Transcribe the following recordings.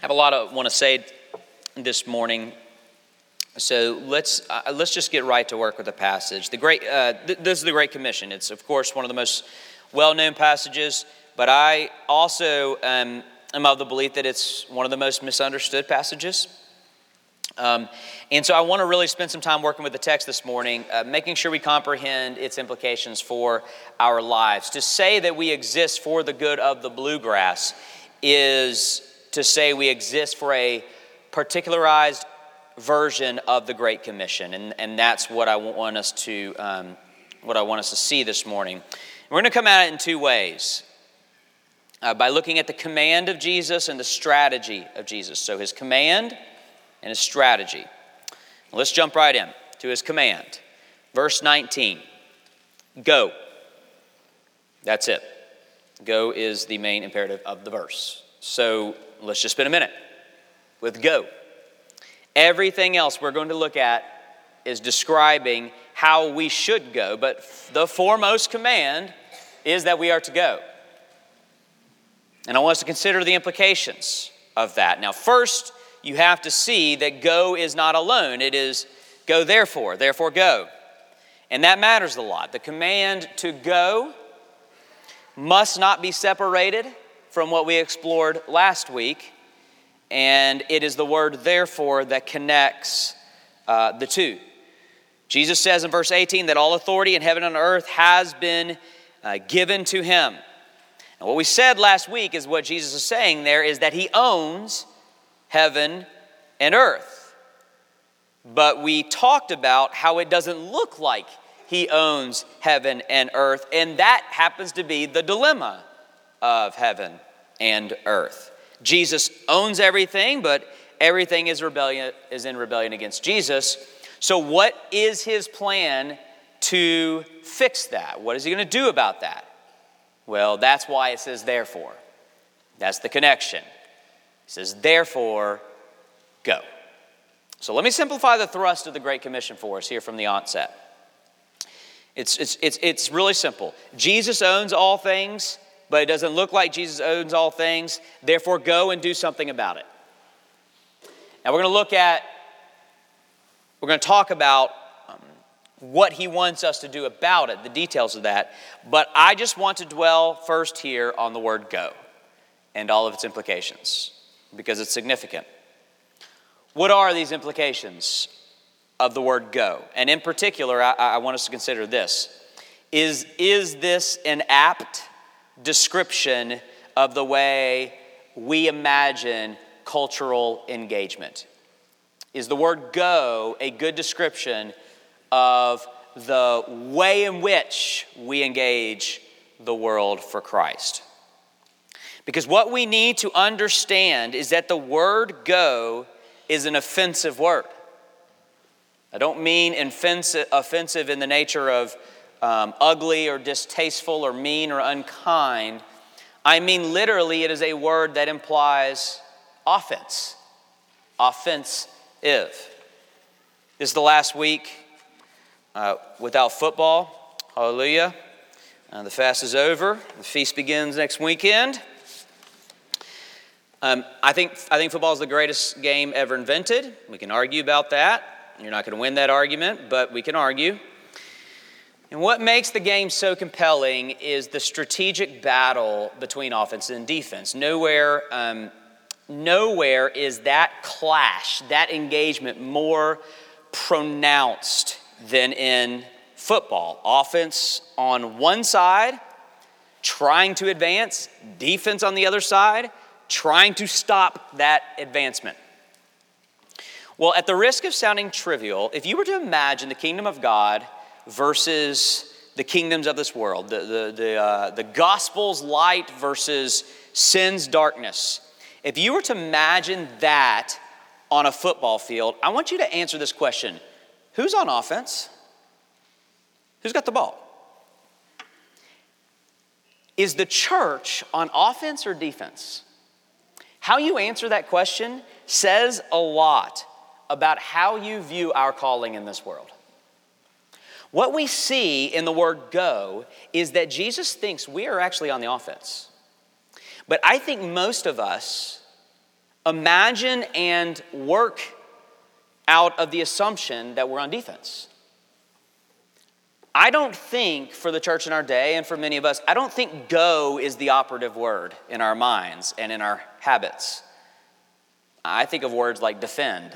I have a lot I want to say this morning. So let's, uh, let's just get right to work with the passage. The great, uh, th- this is the Great Commission. It's, of course, one of the most well known passages, but I also um, am of the belief that it's one of the most misunderstood passages. Um, and so I want to really spend some time working with the text this morning, uh, making sure we comprehend its implications for our lives. To say that we exist for the good of the bluegrass is to say we exist for a particularized version of the Great Commission, and, and that's what I want us to um, what I want us to see this morning. We're going to come at it in two ways. Uh, by looking at the command of Jesus and the strategy of Jesus. So, his command and his strategy. Let's jump right in to his command. Verse 19 Go. That's it. Go is the main imperative of the verse. So, let's just spend a minute with go. Everything else we're going to look at is describing how we should go, but the foremost command is that we are to go. And I want us to consider the implications of that. Now, first, you have to see that go is not alone, it is go therefore, therefore go. And that matters a lot. The command to go must not be separated from what we explored last week, and it is the word therefore that connects uh, the two. Jesus says in verse 18 that all authority in heaven and earth has been uh, given to him. And what we said last week is what Jesus is saying there is that he owns heaven and earth. But we talked about how it doesn't look like he owns heaven and earth, and that happens to be the dilemma of heaven and earth. Jesus owns everything, but everything is rebellion is in rebellion against Jesus. So what is his plan to fix that? What is he going to do about that? Well, that's why it says therefore. That's the connection. He says, therefore, go. So let me simplify the thrust of the Great Commission for us here from the onset. It's, it's, it's, it's really simple. Jesus owns all things, but it doesn't look like Jesus owns all things. Therefore, go and do something about it. Now, we're going to look at, we're going to talk about um, what he wants us to do about it, the details of that. But I just want to dwell first here on the word go and all of its implications because it's significant. What are these implications of the word go? And in particular, I, I want us to consider this. Is, is this an apt description of the way we imagine cultural engagement? Is the word go a good description of the way in which we engage the world for Christ? Because what we need to understand is that the word go is an offensive word. I don't mean offensive in the nature of um, ugly or distasteful or mean or unkind. I mean literally, it is a word that implies offense. Offensive. This is the last week uh, without football. Hallelujah. Uh, the fast is over. The feast begins next weekend. Um, I, think, I think football is the greatest game ever invented. We can argue about that. You're not going to win that argument, but we can argue. And what makes the game so compelling is the strategic battle between offense and defense. Nowhere, um, nowhere is that clash, that engagement more pronounced than in football. Offense on one side, trying to advance, defense on the other side, trying to stop that advancement. Well, at the risk of sounding trivial, if you were to imagine the kingdom of God versus the kingdoms of this world, the, the, the, uh, the gospel's light versus sin's darkness, if you were to imagine that on a football field, I want you to answer this question Who's on offense? Who's got the ball? Is the church on offense or defense? How you answer that question says a lot about how you view our calling in this world. What we see in the word go is that Jesus thinks we are actually on the offense. But I think most of us imagine and work out of the assumption that we're on defense. I don't think for the church in our day and for many of us, I don't think go is the operative word in our minds and in our habits. I think of words like defend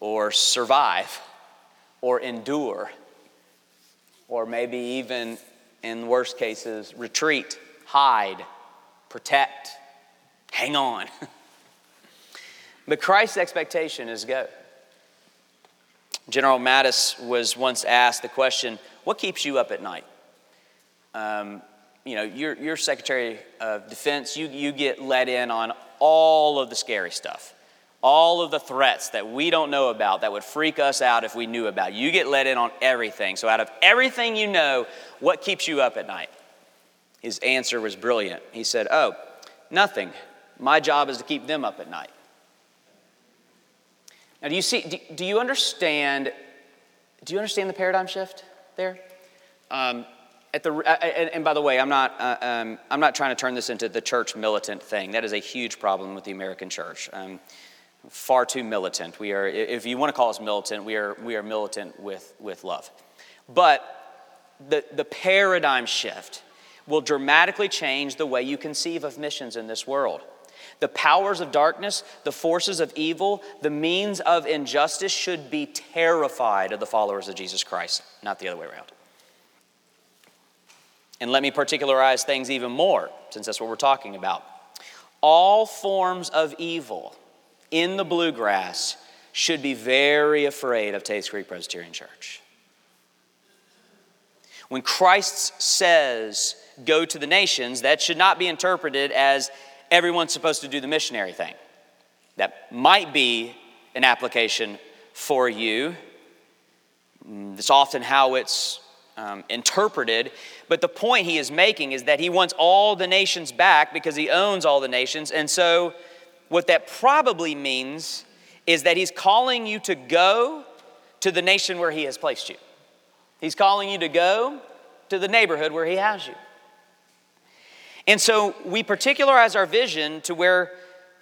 or survive or endure or maybe even in worst cases retreat, hide, protect, hang on. but Christ's expectation is go. General Mattis was once asked the question, What keeps you up at night? Um, you know, you're, you're Secretary of Defense, you, you get let in on all of the scary stuff, all of the threats that we don't know about that would freak us out if we knew about. You get let in on everything. So, out of everything you know, what keeps you up at night? His answer was brilliant. He said, Oh, nothing. My job is to keep them up at night. Now, do you see, do, do you understand, do you understand the paradigm shift there? Um, at the, and, and, by the way, I'm not, uh, um, I'm not trying to turn this into the church militant thing. That is a huge problem with the American church. Um, far too militant. We are, if you want to call us militant, we are, we are militant with, with love. But the, the paradigm shift will dramatically change the way you conceive of missions in this world. The powers of darkness, the forces of evil, the means of injustice should be terrified of the followers of Jesus Christ, not the other way around. And let me particularize things even more, since that's what we're talking about. All forms of evil in the bluegrass should be very afraid of Tates Creek Presbyterian Church. When Christ says, go to the nations, that should not be interpreted as everyone's supposed to do the missionary thing. That might be an application for you. It's often how it's um, interpreted. But the point he is making is that he wants all the nations back because he owns all the nations. And so, what that probably means is that he's calling you to go to the nation where he has placed you. He's calling you to go to the neighborhood where he has you. And so we particularize our vision to where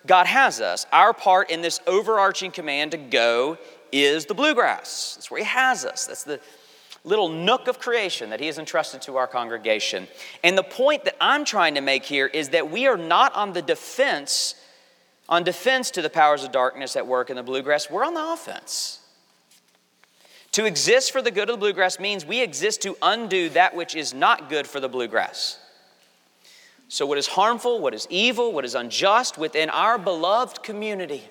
God has us. Our part in this overarching command to go is the bluegrass. That's where He has us. That's the little nook of creation that He has entrusted to our congregation. And the point that I'm trying to make here is that we are not on the defense, on defense to the powers of darkness at work in the bluegrass. We're on the offense. To exist for the good of the bluegrass means we exist to undo that which is not good for the bluegrass. So, what is harmful, what is evil, what is unjust within our beloved community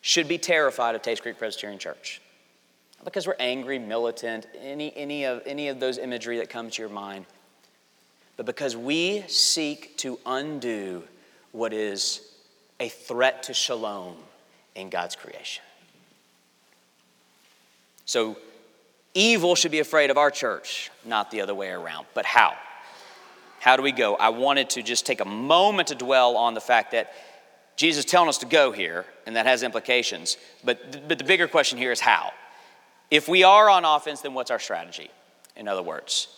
should be terrified of Tates Creek Presbyterian Church. Because we're angry, militant, any, any, of, any of those imagery that comes to your mind, but because we seek to undo what is a threat to shalom in God's creation. So, evil should be afraid of our church, not the other way around. But how? How do we go? I wanted to just take a moment to dwell on the fact that Jesus is telling us to go here, and that has implications. But, but the bigger question here is how. If we are on offense, then what's our strategy? In other words,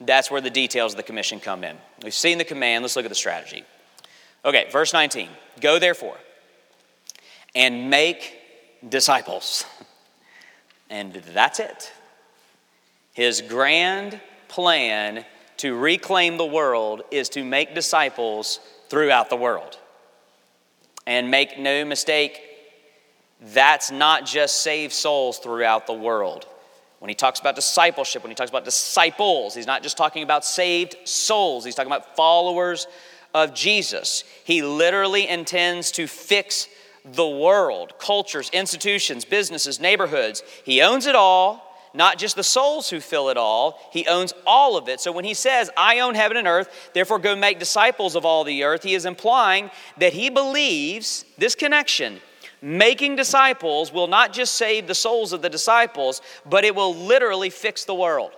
that's where the details of the commission come in. We've seen the command, let's look at the strategy. Okay, verse 19 Go therefore and make disciples. And that's it. His grand plan to reclaim the world is to make disciples throughout the world. And make no mistake, that's not just save souls throughout the world. When he talks about discipleship, when he talks about disciples, he's not just talking about saved souls, he's talking about followers of Jesus. He literally intends to fix the world, cultures, institutions, businesses, neighborhoods. He owns it all not just the souls who fill it all, he owns all of it. So when he says, I own heaven and earth, therefore go make disciples of all the earth, he is implying that he believes this connection. Making disciples will not just save the souls of the disciples, but it will literally fix the world.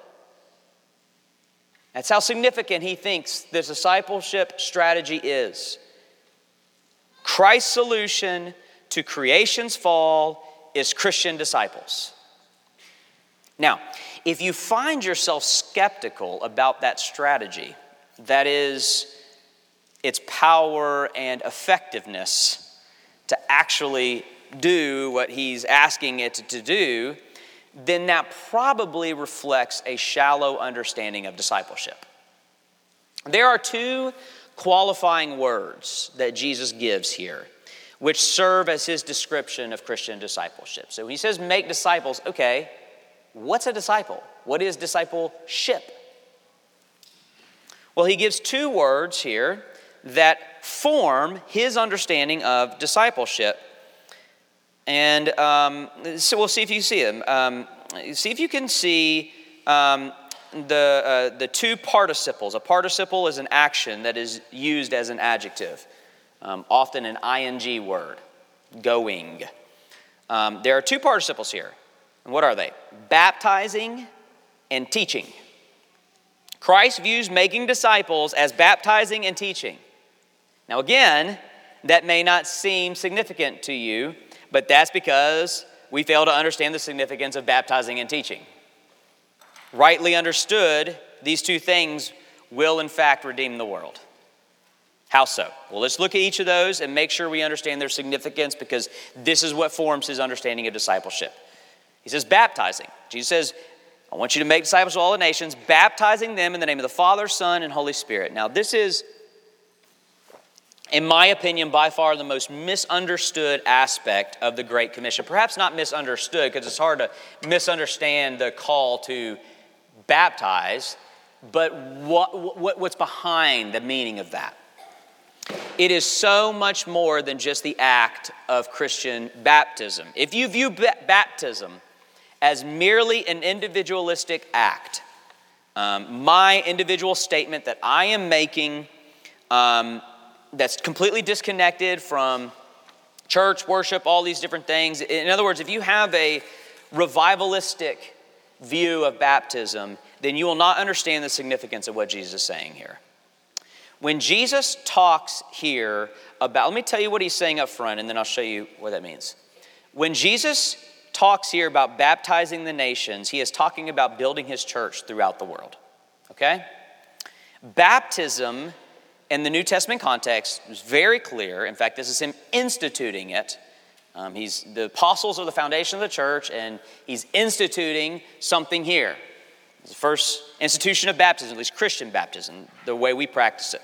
That's how significant he thinks this discipleship strategy is. Christ's solution to creation's fall is Christian disciples. Now, if you find yourself skeptical about that strategy, that is, its power and effectiveness, to actually do what he's asking it to do, then that probably reflects a shallow understanding of discipleship. There are two qualifying words that Jesus gives here, which serve as his description of Christian discipleship. So when he says make disciples, okay, what's a disciple? What is discipleship? Well, he gives two words here that form his understanding of discipleship. And um, so we'll see if you see them. Um, see if you can see um, the, uh, the two participles. A participle is an action that is used as an adjective, um, often an ing word, going. Um, there are two participles here. And what are they? Baptizing and teaching. Christ views making disciples as baptizing and teaching. Now, again, that may not seem significant to you, but that's because we fail to understand the significance of baptizing and teaching. Rightly understood, these two things will in fact redeem the world. How so? Well, let's look at each of those and make sure we understand their significance because this is what forms his understanding of discipleship. He says, baptizing. Jesus says, I want you to make disciples of all the nations, baptizing them in the name of the Father, Son, and Holy Spirit. Now, this is, in my opinion, by far the most misunderstood aspect of the Great Commission. Perhaps not misunderstood, because it's hard to misunderstand the call to baptize, but what, what, what's behind the meaning of that? It is so much more than just the act of Christian baptism. If you view baptism as merely an individualistic act. Um, my individual statement that I am making um, that's completely disconnected from church, worship, all these different things. In other words, if you have a revivalistic view of baptism, then you will not understand the significance of what Jesus is saying here. When Jesus talks here about, let me tell you what he's saying up front, and then I'll show you what that means. When Jesus talks here about baptizing the nations, he is talking about building his church throughout the world. Okay? Baptism in the New Testament context it's very clear. In fact, this is him instituting it. Um, he's the apostles are the foundation of the church, and he's instituting something here. It's the first institution of baptism, at least Christian baptism, the way we practice it.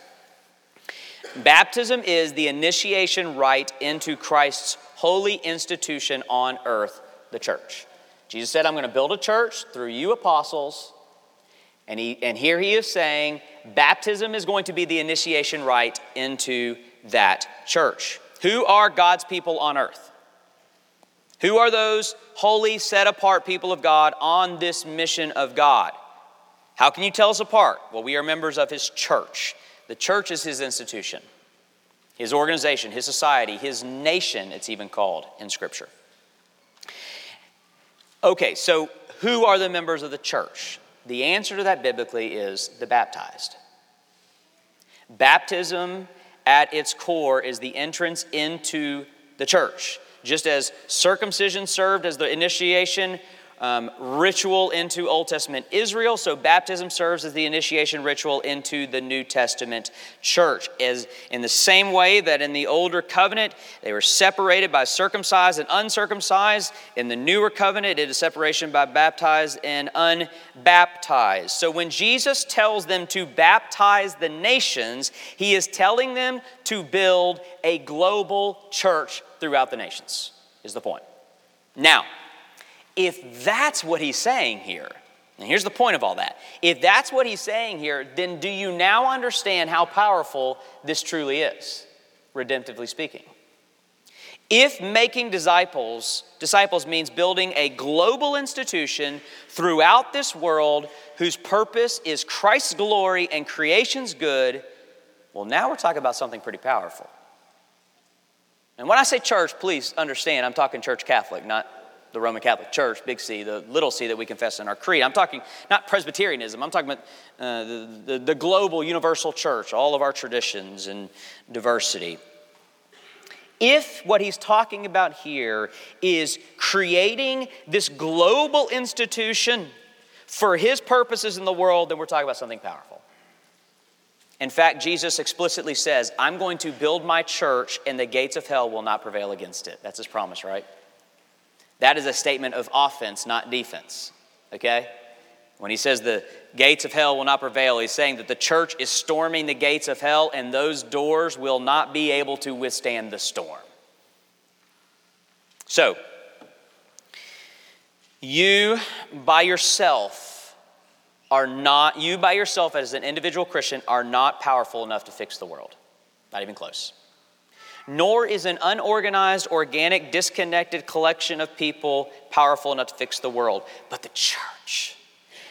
Baptism is the initiation rite into Christ's holy institution on earth the church. Jesus said, I'm going to build a church through you apostles. And, he, and here he is saying, baptism is going to be the initiation rite into that church. Who are God's people on earth? Who are those holy, set apart people of God on this mission of God? How can you tell us apart? Well, we are members of his church. The church is his institution, his organization, his society, his nation, it's even called in Scripture. Okay, so who are the members of the church? The answer to that biblically is the baptized. Baptism at its core is the entrance into the church. Just as circumcision served as the initiation, um, ritual into Old Testament Israel. So baptism serves as the initiation ritual into the New Testament church. As in the same way that in the older covenant they were separated by circumcised and uncircumcised, in the newer covenant it is separation by baptized and unbaptized. So when Jesus tells them to baptize the nations, he is telling them to build a global church throughout the nations. Is the point. Now, if that's what he's saying here, and here's the point of all that. If that's what he's saying here, then do you now understand how powerful this truly is, redemptively speaking? If making disciples, disciples means building a global institution throughout this world whose purpose is Christ's glory and creation's good, well, now we're talking about something pretty powerful. And when I say church, please understand, I'm talking church Catholic, not the Roman Catholic Church, big C, the little c that we confess in our creed. I'm talking not Presbyterianism, I'm talking about uh, the, the, the global universal church, all of our traditions and diversity. If what he's talking about here is creating this global institution for his purposes in the world, then we're talking about something powerful. In fact, Jesus explicitly says, I'm going to build my church and the gates of hell will not prevail against it. That's his promise, right? That is a statement of offense, not defense. Okay? When he says the gates of hell will not prevail, he's saying that the church is storming the gates of hell and those doors will not be able to withstand the storm. So, you by yourself are not, you by yourself as an individual Christian are not powerful enough to fix the world. Not even close. Nor is an unorganized, organic, disconnected collection of people powerful enough to fix the world. But the church,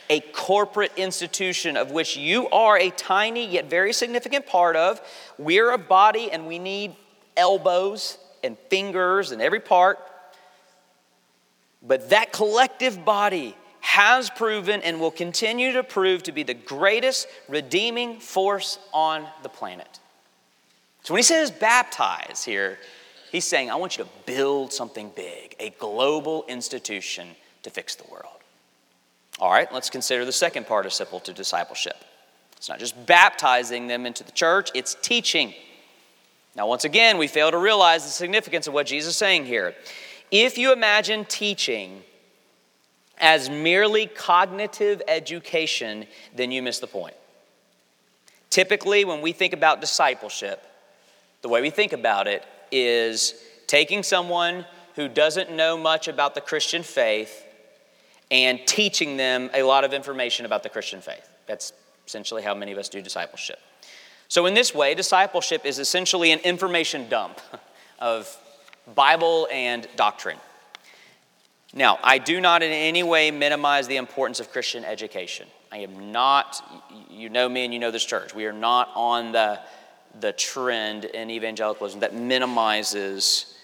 a corporate institution of which you are a tiny yet very significant part of, we're a body and we need elbows and fingers and every part but that collective body has proven and will continue to prove to be the greatest redeeming force on the planet. So when he says baptize here, he's saying, I want you to build something big, a global institution to fix the world. All right, let's consider the second participle to discipleship. It's not just baptizing them into the church, it's teaching. Now, once again, we fail to realize the significance of what Jesus is saying here. If you imagine teaching as merely cognitive education, then you miss the point. Typically, when we think about discipleship, the way we think about it is taking someone who doesn't know much about the Christian faith and teaching them a lot of information about the Christian faith. That's essentially how many of us do discipleship. So, in this way, discipleship is essentially an information dump of Bible and doctrine. Now, I do not in any way minimize the importance of Christian education. I am not, you know me and you know this church, we are not on the, the trend in evangelicalism that minimizes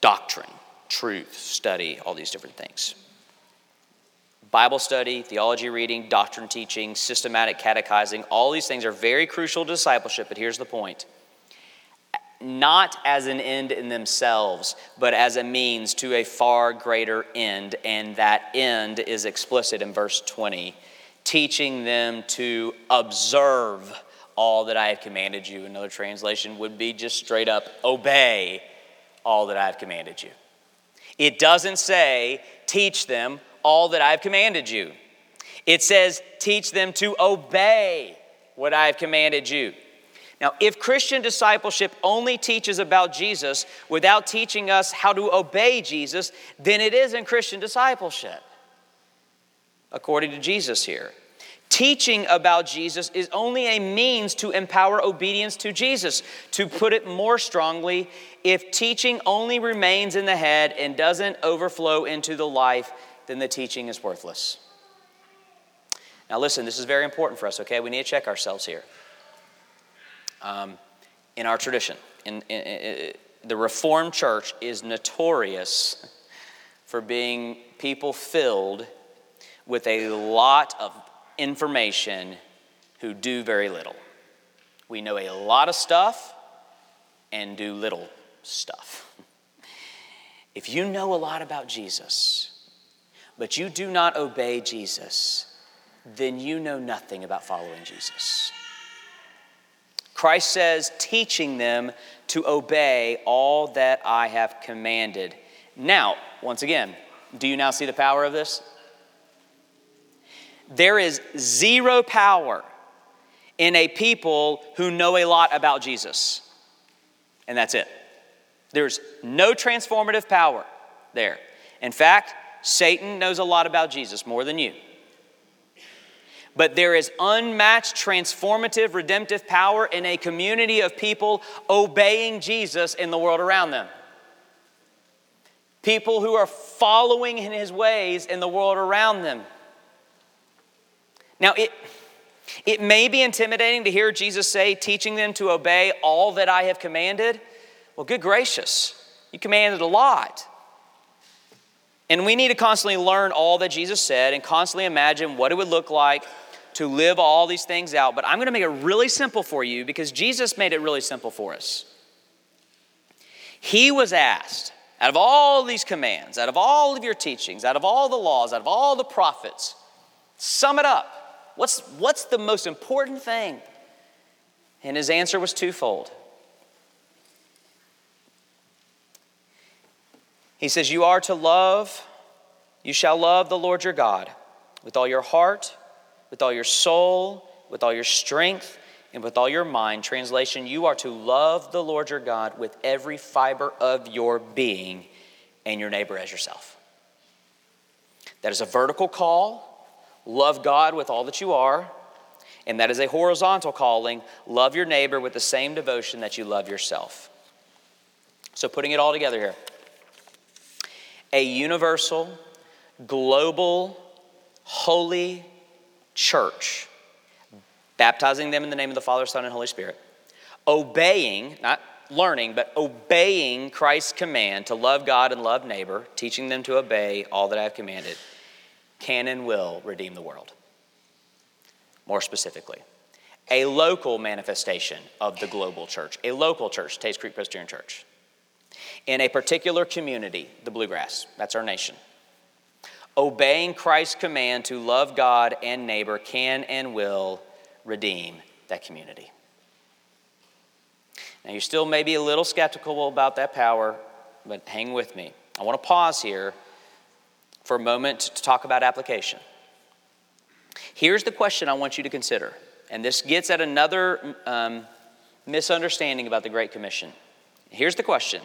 doctrine, truth, study, all these different things. Bible study, theology reading, doctrine teaching, systematic catechizing, all these things are very crucial to discipleship, but here's the point not as an end in themselves, but as a means to a far greater end. And that end is explicit in verse 20 teaching them to observe all that I have commanded you. Another translation would be just straight up obey all that I have commanded you. It doesn't say teach them all that I have commanded you, it says teach them to obey what I have commanded you. Now, if Christian discipleship only teaches about Jesus without teaching us how to obey Jesus, then it isn't Christian discipleship, according to Jesus here. Teaching about Jesus is only a means to empower obedience to Jesus. To put it more strongly, if teaching only remains in the head and doesn't overflow into the life, then the teaching is worthless. Now, listen, this is very important for us, okay? We need to check ourselves here um, in our tradition. In, in, in, the Reformed Church is notorious for being people filled with a lot of information who do very little. We know a lot of stuff and do little stuff. If you know a lot about Jesus, but you do not obey Jesus, then you know nothing about following Jesus. Christ says, teaching them to obey all that I have commanded. Now, once again, do you now see the power of this? There is zero power in a people who know a lot about Jesus. And that's it. There's no transformative power there. In fact, Satan knows a lot about Jesus, more than you but there is unmatched transformative redemptive power in a community of people obeying Jesus in the world around them. People who are following in his ways in the world around them. Now, it, it may be intimidating to hear Jesus say, teaching them to obey all that I have commanded. Well, good gracious, you commanded a lot. And we need to constantly learn all that Jesus said and constantly imagine what it would look like to live all these things out, but I'm going to make it really simple for you because Jesus made it really simple for us. He was asked, out of all these commands, out of all of your teachings, out of all the laws, out of all the prophets, sum it up. What's, what's the most important thing And his answer was twofold. He says, You are to love, you shall love the Lord your God with all your heart, with all your soul, with all your strength, and with all your mind. Translation, you are to love the Lord your God with every fiber of your being and your neighbor as yourself. That is a vertical call. Love God with all that you are. And that is a horizontal calling. Love your neighbor with the same devotion that you love yourself. So, putting it all together here a universal, global, holy church, baptizing them in the name of the Father, Son, and Holy Spirit, obeying, not learning, but obeying Christ's command to love God and love neighbor, teaching them to obey all that I've commanded, can and will redeem the world. More specifically, a local manifestation of the global church, a local church, Tates Creek Presbyterian Church, in a particular community, the Bluegrass, that's our nation. Obeying Christ's command to love God and neighbor can and will redeem that community. Now, you still may be a little skeptical about that power, but hang with me. I want to pause here for a moment to talk about application. Here's the question I want you to consider, and this gets at another um, misunderstanding about the Great Commission. Here's the question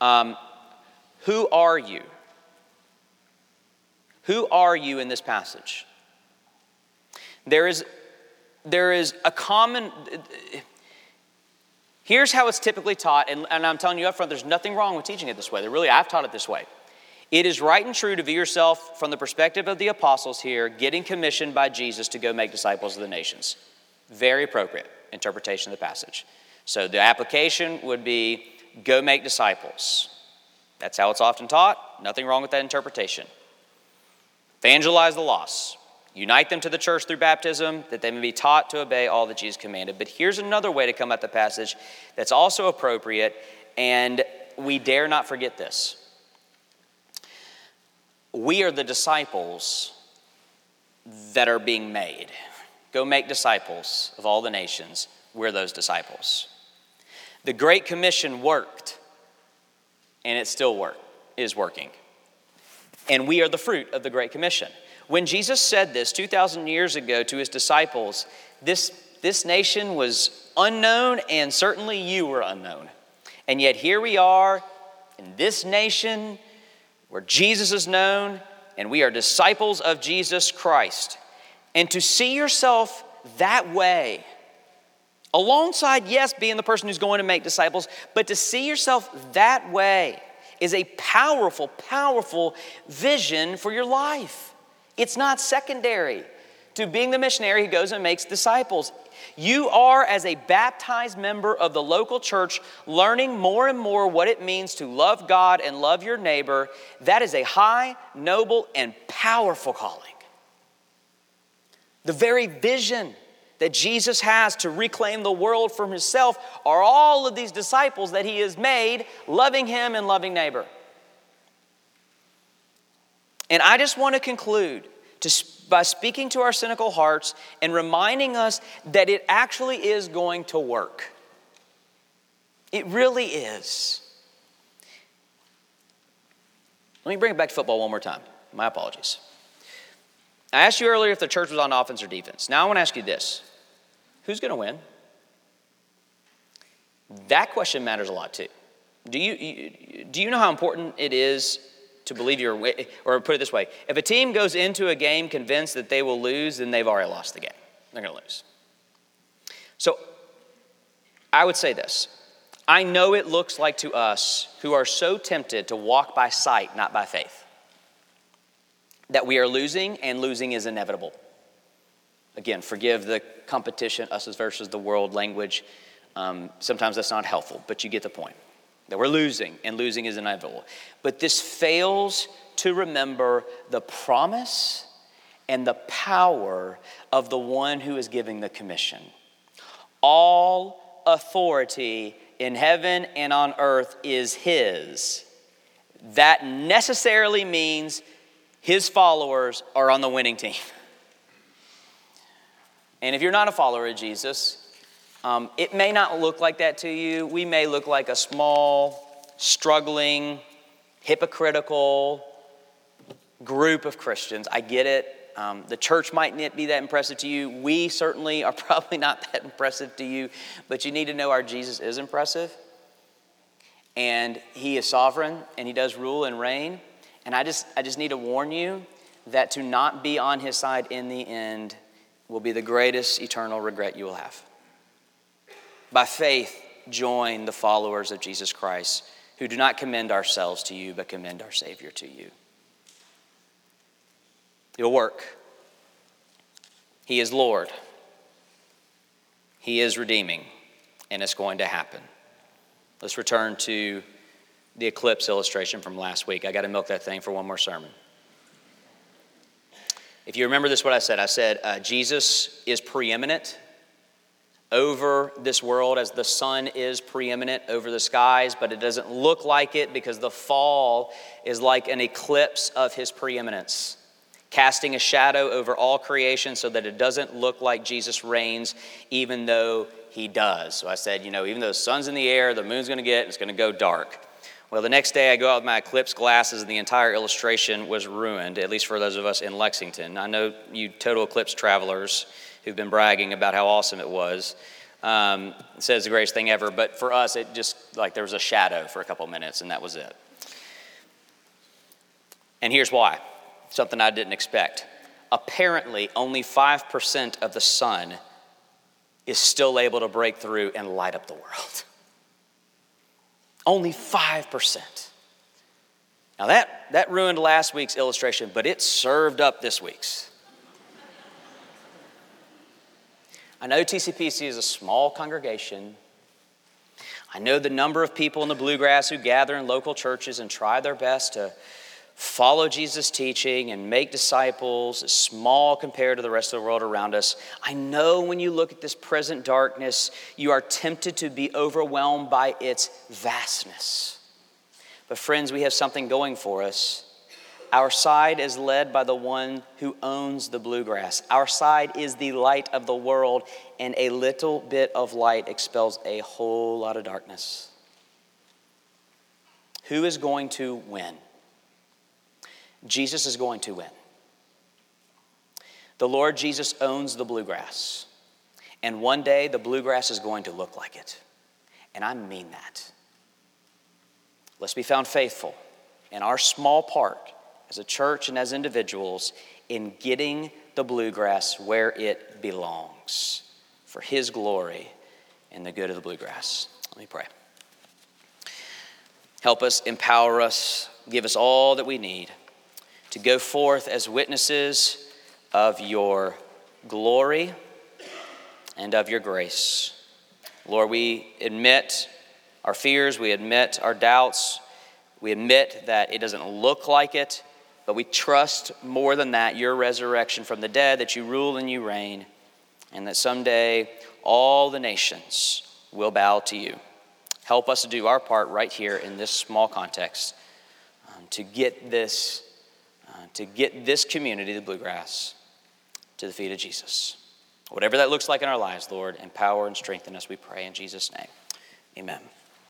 um, Who are you? Who are you in this passage? There is, there is a common, here's how it's typically taught, and, and I'm telling you up front, there's nothing wrong with teaching it this way. Really, I've taught it this way. It is right and true to view yourself from the perspective of the apostles here, getting commissioned by Jesus to go make disciples of the nations. Very appropriate interpretation of the passage. So the application would be go make disciples. That's how it's often taught. Nothing wrong with that interpretation. Evangelize the lost. Unite them to the church through baptism, that they may be taught to obey all that Jesus commanded. But here's another way to come at the passage that's also appropriate, and we dare not forget this. We are the disciples that are being made. Go make disciples of all the nations. We're those disciples. The Great Commission worked, and it still work, is working and we are the fruit of the Great Commission. When Jesus said this 2,000 years ago to his disciples, this, this nation was unknown, and certainly you were unknown. And yet here we are in this nation where Jesus is known, and we are disciples of Jesus Christ. And to see yourself that way, alongside, yes, being the person who's going to make disciples, but to see yourself that way is a powerful, powerful vision for your life. It's not secondary to being the missionary who goes and makes disciples. You are, as a baptized member of the local church, learning more and more what it means to love God and love your neighbor. That is a high, noble, and powerful calling. The very vision that Jesus has to reclaim the world from himself are all of these disciples that he has made, loving him and loving neighbor. And I just want to conclude to, by speaking to our cynical hearts and reminding us that it actually is going to work. It really is. Let me bring it back to football one more time. My apologies. I asked you earlier if the church was on offense or defense. Now I want to ask you this Who's going to win? That question matters a lot too. Do you, do you know how important it is to believe you're, or put it this way if a team goes into a game convinced that they will lose, then they've already lost the game. They're going to lose. So I would say this I know it looks like to us who are so tempted to walk by sight, not by faith, that we are losing and losing is inevitable. Again, forgive the competition, us versus the world language. Um, sometimes that's not helpful, but you get the point. That we're losing, and losing is inevitable. But this fails to remember the promise and the power of the one who is giving the commission. All authority in heaven and on earth is his. That necessarily means his followers are on the winning team. And if you're not a follower of Jesus, Um, it may not look like that to you. We may look like a small, struggling, hypocritical group of Christians. I get it. Um, the church might not be that impressive to you. We certainly are probably not that impressive to you, but you need to know our Jesus is impressive. And he is sovereign and he does rule and reign. And I just, I just need to warn you that to not be on his side in the end will be the greatest eternal regret you will have. By faith, join the followers of Jesus Christ who do not commend ourselves to you, but commend our Savior to you. You'll work. He is Lord. He is redeeming, and it's going to happen. Let's return to the eclipse illustration from last week. I got to milk that thing for one more sermon. If you remember this, what I said, I said uh, Jesus is preeminent over this world as the sun is preeminent over the skies, but it doesn't look like it because the fall is like an eclipse of his preeminence, casting a shadow over all creation so that it doesn't look like Jesus reigns, even though he does. So I said, you know, even though the sun's in the air, the moon's gonna get, it's gonna go dark. Well, the next day I go out with my eclipse glasses and the entire illustration was ruined, at least for those of us in Lexington. I know you total eclipse travelers who've been bragging about how awesome it was. Um, it's the greatest thing ever, but for us, it just like there was a shadow for a couple minutes, and that was it. And here's why something I didn't expect. Apparently, only 5% of the sun is still able to break through and light up the world. Only 5%. Now, that, that ruined last week's illustration, but it served up this week's. I know TCPC is a small congregation. I know the number of people in the bluegrass who gather in local churches and try their best to follow Jesus' teaching and make disciples small compared to the rest of the world around us. I know when you look at this present darkness, you are tempted to be overwhelmed by its vastness. But, friends, we have something going for us. Our side is led by the one who owns the bluegrass. Our side is the light of the world, and a little bit of light expels a whole lot of darkness. Who is going to win? Jesus is going to win. The Lord Jesus owns the bluegrass, and one day the bluegrass is going to look like it. And I mean that. Let's be found faithful in our small part as a church and as individuals in getting the bluegrass where it belongs for His glory and the good of the bluegrass. Let me pray. Help us, empower us, give us all that we need to go forth as witnesses of your glory and of your grace. Lord, we admit our fears, we admit our doubts, we admit that it doesn't look like it, but we trust more than that your resurrection from the dead, that you rule and you reign, and that someday all the nations will bow to you. Help us to do our part right here in this small context um, to get this, uh, to get this community, the bluegrass, to the feet of Jesus. Whatever that looks like in our lives, Lord, empower and strengthen us, we pray in Jesus' name. Amen.